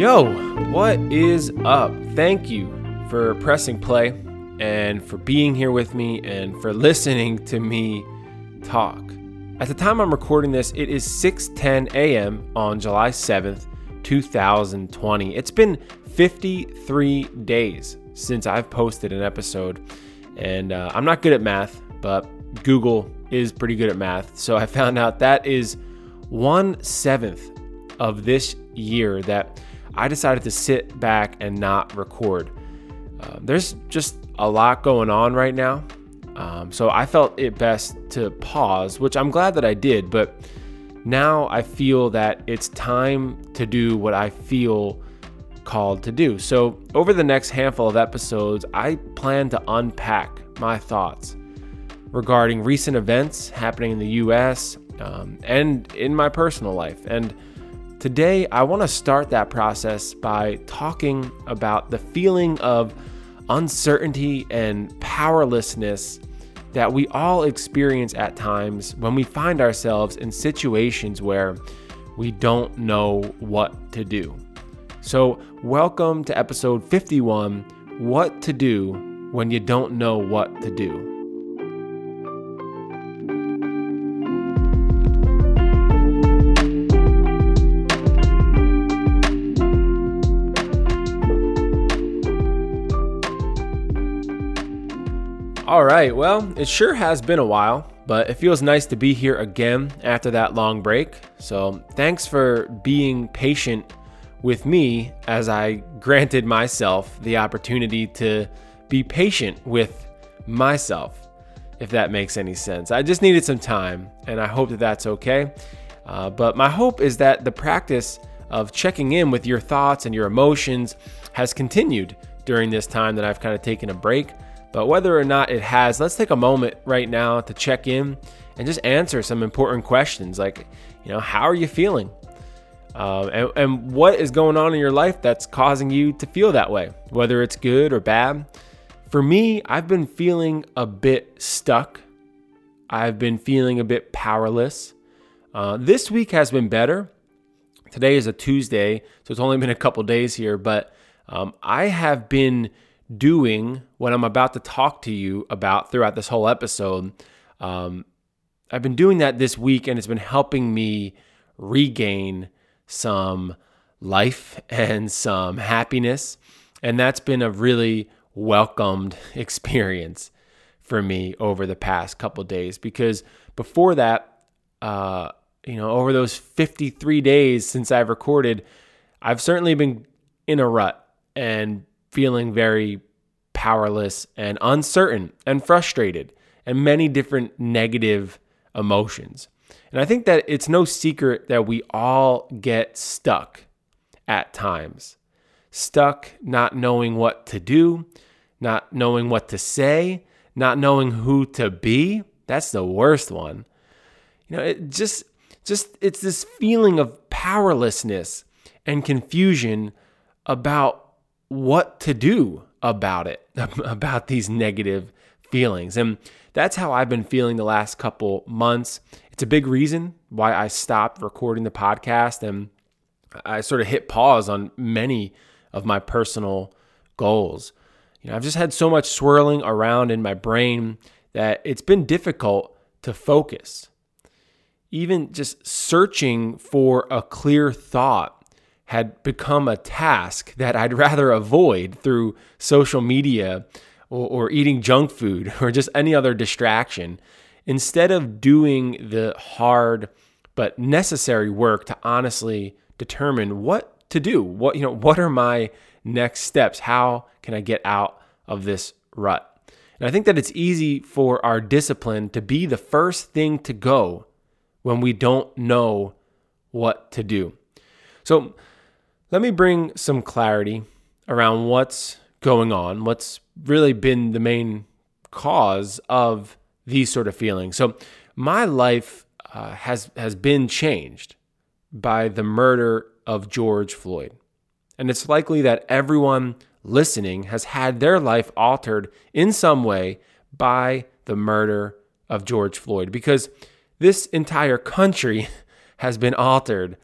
Yo, what is up? Thank you for pressing play and for being here with me and for listening to me talk. At the time I'm recording this, it is 6:10 a.m. on July 7th, 2020. It's been 53 days since I've posted an episode, and uh, I'm not good at math, but Google is pretty good at math. So I found out that is one seventh of this year that I decided to sit back and not record. Uh, there's just a lot going on right now. Um, so I felt it best to pause, which I'm glad that I did. But now I feel that it's time to do what I feel called to do. So over the next handful of episodes, I plan to unpack my thoughts regarding recent events happening in the US um, and in my personal life. And Today, I want to start that process by talking about the feeling of uncertainty and powerlessness that we all experience at times when we find ourselves in situations where we don't know what to do. So, welcome to episode 51 What to Do When You Don't Know What to Do. Right, well, it sure has been a while, but it feels nice to be here again after that long break. So, thanks for being patient with me as I granted myself the opportunity to be patient with myself, if that makes any sense. I just needed some time, and I hope that that's okay. Uh, but my hope is that the practice of checking in with your thoughts and your emotions has continued during this time that I've kind of taken a break. But whether or not it has, let's take a moment right now to check in and just answer some important questions like, you know, how are you feeling? Um, and, and what is going on in your life that's causing you to feel that way, whether it's good or bad. For me, I've been feeling a bit stuck. I've been feeling a bit powerless. Uh, this week has been better. Today is a Tuesday, so it's only been a couple days here, but um, I have been doing what I'm about to talk to you about throughout this whole episode. Um, I've been doing that this week, and it's been helping me regain some life and some happiness. And that's been a really welcomed experience for me over the past couple days because before that, uh, you know, over those 53 days since I've recorded, I've certainly been in a rut and feeling very powerless and uncertain and frustrated and many different negative emotions. And I think that it's no secret that we all get stuck at times. Stuck not knowing what to do, not knowing what to say, not knowing who to be. That's the worst one. You know, it just just it's this feeling of powerlessness and confusion about what to do about it, about these negative feelings. And that's how I've been feeling the last couple months. It's a big reason why I stopped recording the podcast and I sort of hit pause on many of my personal goals. You know, I've just had so much swirling around in my brain that it's been difficult to focus. Even just searching for a clear thought had become a task that I'd rather avoid through social media or, or, eating junk food or just any other distraction. Instead of doing the hard but necessary work to honestly determine what to do what you know what are my next steps? How can i get out of this rut? And i think that it's easy for our discipline to be the first thing to go when we don't know what to do. So let me bring some clarity around what's going on, what's really been the main cause of these sort of feelings. So, my life uh, has has been changed by the murder of George Floyd, and it's likely that everyone listening has had their life altered in some way by the murder of George Floyd, because this entire country has been altered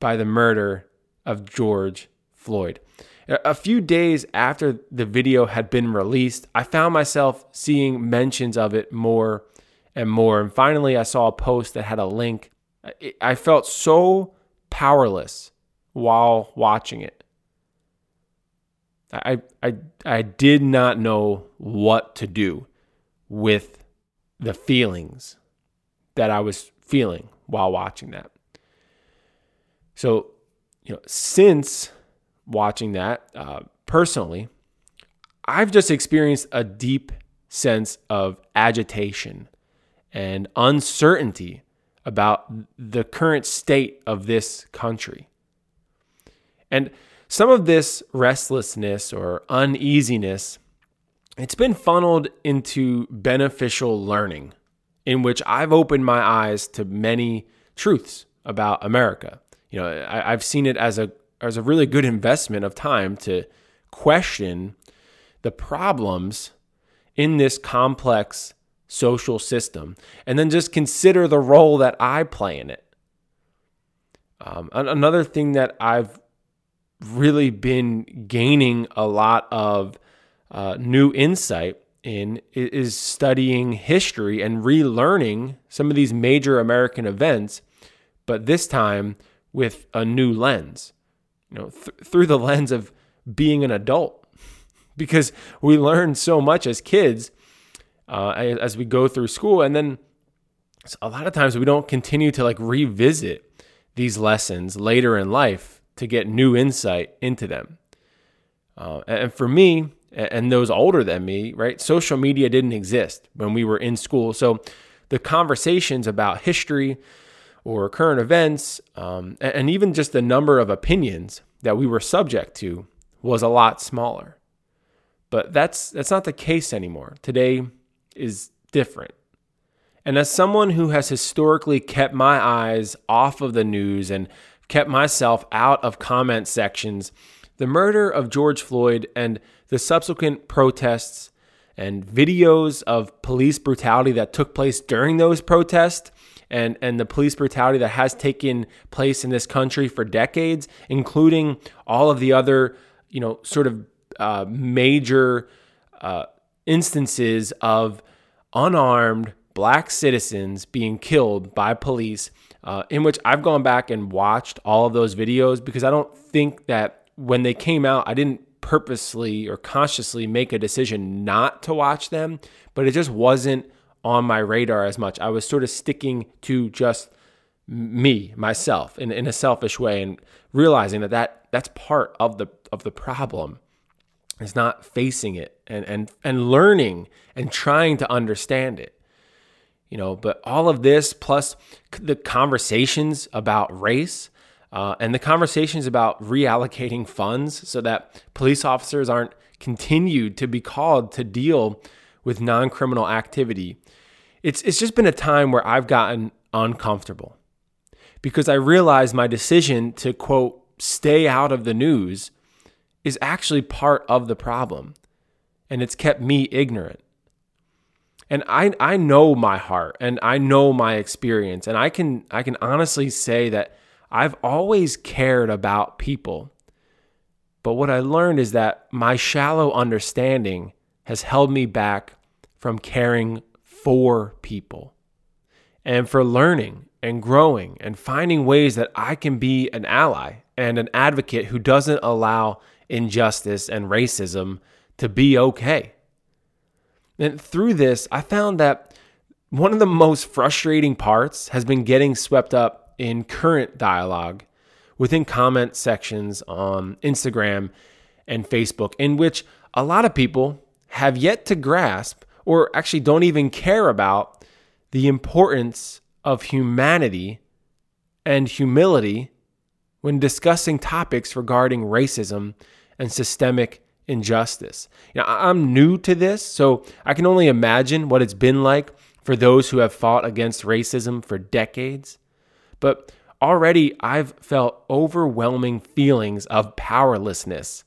by the murder of George Floyd. A few days after the video had been released, I found myself seeing mentions of it more and more. And finally, I saw a post that had a link. I felt so powerless while watching it. I, I, I did not know what to do with the feelings that I was feeling while watching that. So, you know, since watching that uh, personally, I've just experienced a deep sense of agitation and uncertainty about the current state of this country. And some of this restlessness or uneasiness it's been funneled into beneficial learning in which I've opened my eyes to many truths about America. You know, I, have seen it as a as a really good investment of time to question the problems in this complex social system and then just consider the role that I play in it. Um, another thing that I've really been gaining a lot of uh, new insight in is studying history and relearning some of these major American events, but this time with a new lens, you know, th- through the lens of being an adult. Because we learn so much as kids uh, as we go through school, and then a lot of times we don't continue to like revisit these lessons later in life to get new insight into them. Uh, and for me, and those older than me, right? Social media didn't exist when we were in school. So the conversations about history or current events, um, and even just the number of opinions that we were subject to was a lot smaller. But that's that's not the case anymore. Today is different. And as someone who has historically kept my eyes off of the news and kept myself out of comment sections, the murder of George Floyd and the subsequent protests and videos of police brutality that took place during those protests and, and the police brutality that has taken place in this country for decades, including all of the other, you know, sort of uh, major uh, instances of unarmed black citizens being killed by police, uh, in which I've gone back and watched all of those videos because I don't think that when they came out, I didn't purposely or consciously make a decision not to watch them, but it just wasn't on my radar as much. I was sort of sticking to just me, myself, in, in a selfish way, and realizing that, that that's part of the of the problem. Is not facing it and and and learning and trying to understand it. You know, but all of this plus the conversations about race uh, and the conversations about reallocating funds so that police officers aren't continued to be called to deal with non criminal activity. It's, it's just been a time where I've gotten uncomfortable because I realize my decision to, quote, stay out of the news is actually part of the problem. And it's kept me ignorant. And I, I know my heart and I know my experience. And I can, I can honestly say that I've always cared about people. But what I learned is that my shallow understanding has held me back from caring for people and for learning and growing and finding ways that I can be an ally and an advocate who doesn't allow injustice and racism to be okay. And through this, I found that one of the most frustrating parts has been getting swept up in current dialogue within comment sections on Instagram and Facebook, in which a lot of people have yet to grasp or actually don't even care about the importance of humanity and humility when discussing topics regarding racism and systemic injustice. I'm new to this, so I can only imagine what it's been like for those who have fought against racism for decades. But already I've felt overwhelming feelings of powerlessness.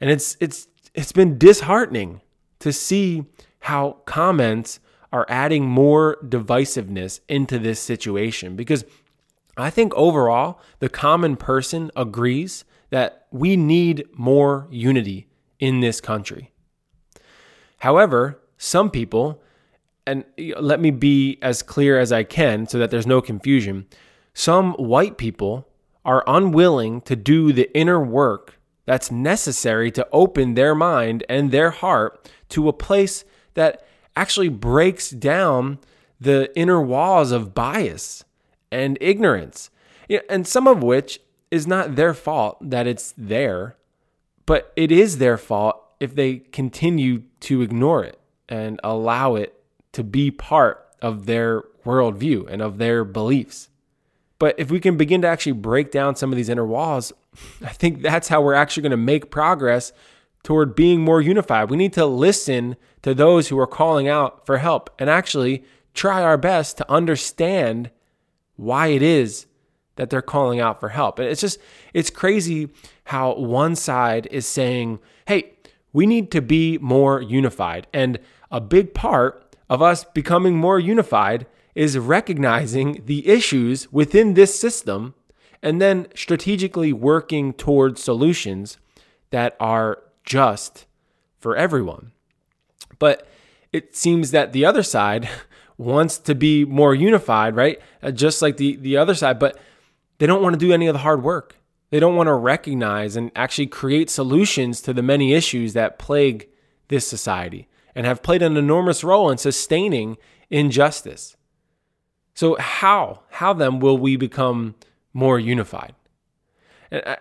And it's it's it's been disheartening to see how comments are adding more divisiveness into this situation because I think overall the common person agrees that we need more unity in this country. However, some people, and let me be as clear as I can so that there's no confusion, some white people are unwilling to do the inner work that's necessary to open their mind and their heart to a place that actually breaks down the inner walls of bias and ignorance. And some of which is not their fault that it's there, but it is their fault if they continue to ignore it and allow it to be part of their worldview and of their beliefs. But if we can begin to actually break down some of these inner walls, I think that's how we're actually going to make progress toward being more unified. We need to listen to those who are calling out for help and actually try our best to understand why it is that they're calling out for help. And it's just, it's crazy how one side is saying, hey, we need to be more unified. And a big part of us becoming more unified is recognizing the issues within this system and then strategically working towards solutions that are just for everyone. But it seems that the other side wants to be more unified, right? Uh, just like the, the other side, but they don't want to do any of the hard work. They don't want to recognize and actually create solutions to the many issues that plague this society and have played an enormous role in sustaining injustice. So, how? How then will we become more unified?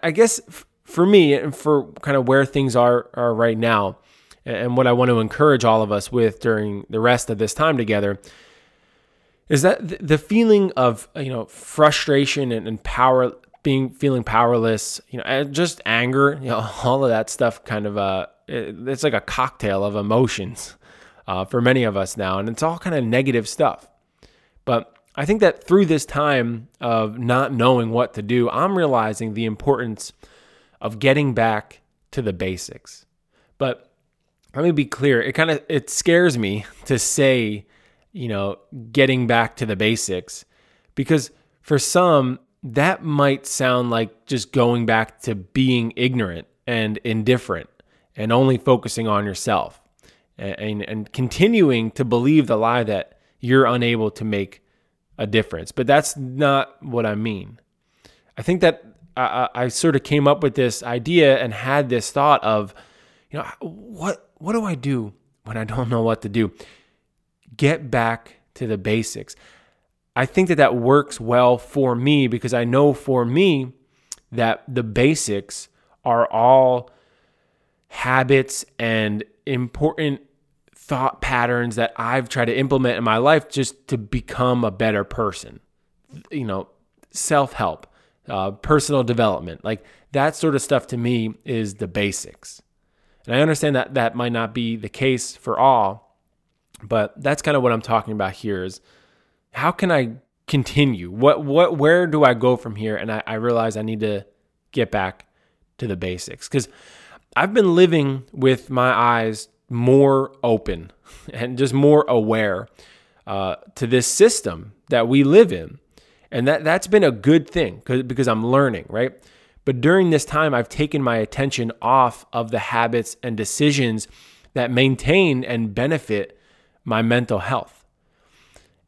I guess for me, and for kind of where things are, are right now, and what I want to encourage all of us with during the rest of this time together is that the feeling of you know frustration and, and power being feeling powerless you know and just anger you know all of that stuff kind of uh it's like a cocktail of emotions uh, for many of us now and it's all kind of negative stuff. But i think that through this time of not knowing what to do i'm realizing the importance of getting back to the basics. But let me be clear it kind of it scares me to say you know getting back to the basics because for some that might sound like just going back to being ignorant and indifferent and only focusing on yourself and, and, and continuing to believe the lie that you're unable to make a difference. But that's not what i mean. I think that I, I sort of came up with this idea and had this thought of you know what what do I do when I don't know what to do? Get back to the basics. I think that that works well for me because I know for me that the basics are all habits and important thought patterns that I've tried to implement in my life just to become a better person. You know, self help, uh, personal development, like that sort of stuff to me is the basics. And I understand that that might not be the case for all, but that's kind of what I'm talking about here is how can I continue? What what where do I go from here? And I, I realize I need to get back to the basics. Because I've been living with my eyes more open and just more aware uh, to this system that we live in. And that, that's been a good thing because I'm learning, right? But during this time, I've taken my attention off of the habits and decisions that maintain and benefit my mental health.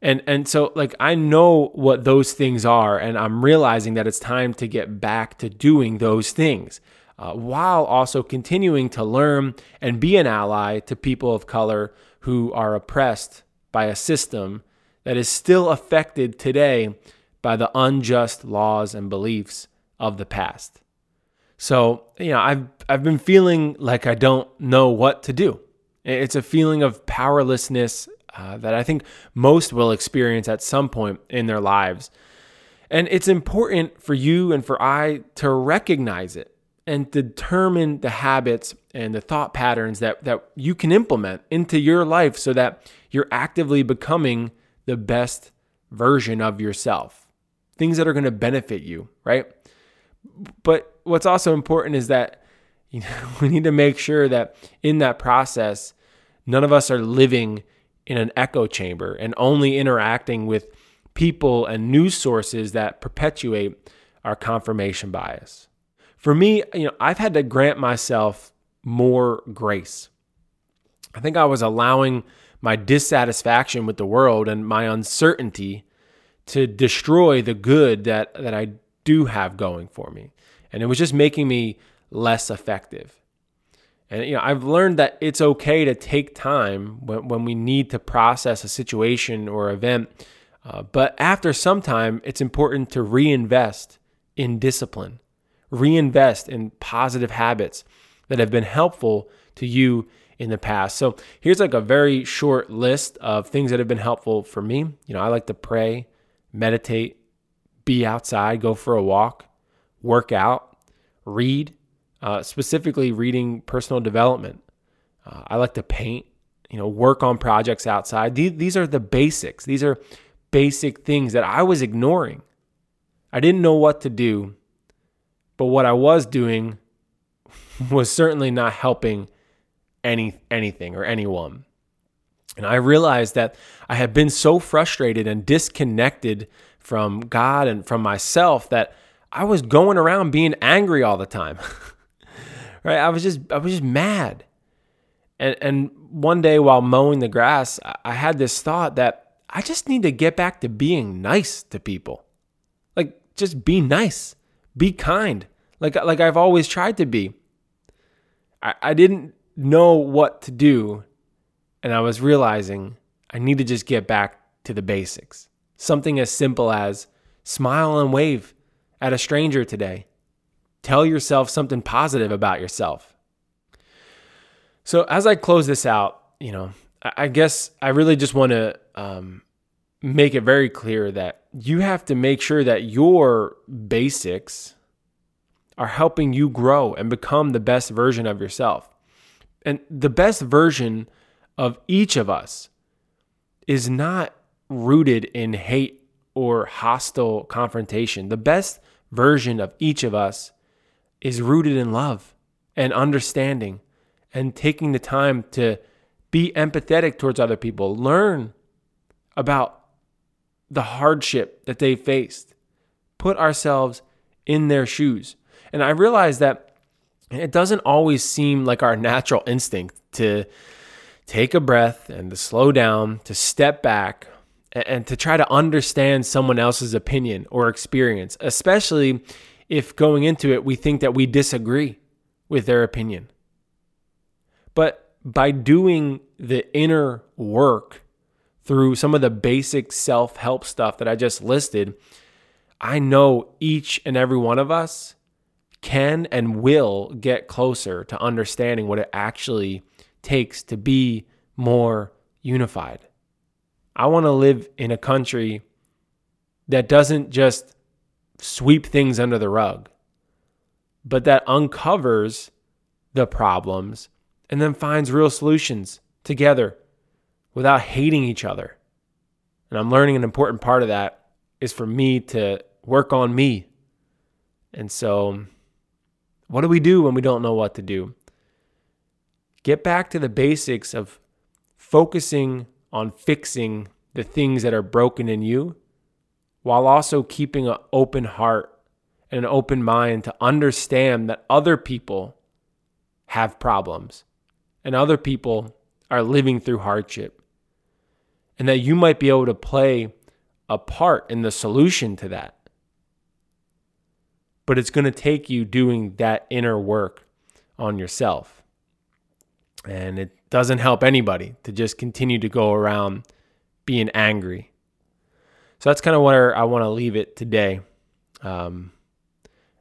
And, and so, like, I know what those things are, and I'm realizing that it's time to get back to doing those things uh, while also continuing to learn and be an ally to people of color who are oppressed by a system that is still affected today by the unjust laws and beliefs of the past. So, you know, I've I've been feeling like I don't know what to do. It's a feeling of powerlessness uh, that I think most will experience at some point in their lives. And it's important for you and for I to recognize it and determine the habits and the thought patterns that, that you can implement into your life so that you're actively becoming the best version of yourself. Things that are going to benefit you, right? But what's also important is that you know, we need to make sure that in that process, none of us are living in an echo chamber and only interacting with people and news sources that perpetuate our confirmation bias. for me, you know, I've had to grant myself more grace. I think I was allowing my dissatisfaction with the world and my uncertainty to destroy the good that that I do have going for me. And it was just making me less effective. And you know, I've learned that it's okay to take time when, when we need to process a situation or event. Uh, but after some time, it's important to reinvest in discipline, reinvest in positive habits that have been helpful to you in the past. So here's like a very short list of things that have been helpful for me. You know, I like to pray, meditate, be outside, go for a walk, work out, read, uh, specifically reading personal development. Uh, I like to paint, you know, work on projects outside. These, these are the basics. These are basic things that I was ignoring. I didn't know what to do, but what I was doing was certainly not helping any anything or anyone. And I realized that I had been so frustrated and disconnected from God and from myself that I was going around being angry all the time. right? I was just I was just mad. And and one day while mowing the grass, I had this thought that I just need to get back to being nice to people. Like just be nice. Be kind. Like like I've always tried to be. I, I didn't know what to do. And I was realizing I need to just get back to the basics. Something as simple as smile and wave at a stranger today. Tell yourself something positive about yourself. So, as I close this out, you know, I guess I really just want to um, make it very clear that you have to make sure that your basics are helping you grow and become the best version of yourself. And the best version of each of us is not rooted in hate or hostile confrontation. The best version of each of us is rooted in love and understanding and taking the time to be empathetic towards other people, learn about the hardship that they faced, put ourselves in their shoes. And I realize that it doesn't always seem like our natural instinct to take a breath and to slow down, to step back, and to try to understand someone else's opinion or experience, especially if going into it we think that we disagree with their opinion. But by doing the inner work through some of the basic self help stuff that I just listed, I know each and every one of us can and will get closer to understanding what it actually takes to be more unified. I want to live in a country that doesn't just sweep things under the rug, but that uncovers the problems and then finds real solutions together without hating each other. And I'm learning an important part of that is for me to work on me. And so what do we do when we don't know what to do? Get back to the basics of focusing on fixing the things that are broken in you while also keeping an open heart and an open mind to understand that other people have problems and other people are living through hardship and that you might be able to play a part in the solution to that but it's going to take you doing that inner work on yourself. And it doesn't help anybody to just continue to go around being angry. So that's kind of where I want to leave it today. Um,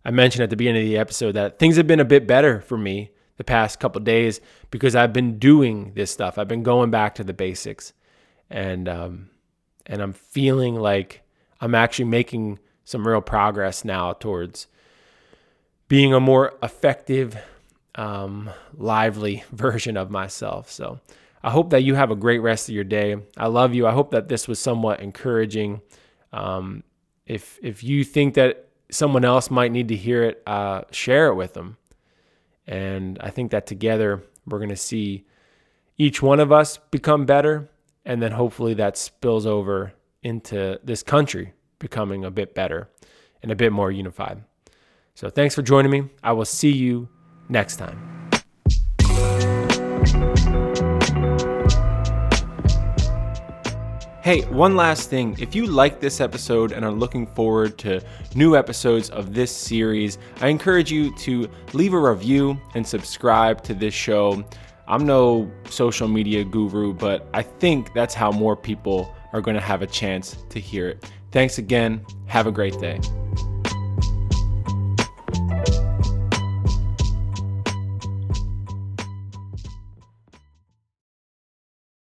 I mentioned at the beginning of the episode that things have been a bit better for me the past couple days because I've been doing this stuff. I've been going back to the basics, and um, and I'm feeling like I'm actually making some real progress now towards being a more effective, um, lively version of myself. So I hope that you have a great rest of your day. I love you. I hope that this was somewhat encouraging. Um, if if you think that someone else might need to hear it, uh, share it with them. And I think that together we're going to see each one of us become better, and then hopefully that spills over into this country becoming a bit better and a bit more unified. So thanks for joining me. I will see you next time. Hey, one last thing. If you like this episode and are looking forward to new episodes of this series, I encourage you to leave a review and subscribe to this show. I'm no social media guru, but I think that's how more people are going to have a chance to hear it. Thanks again. Have a great day.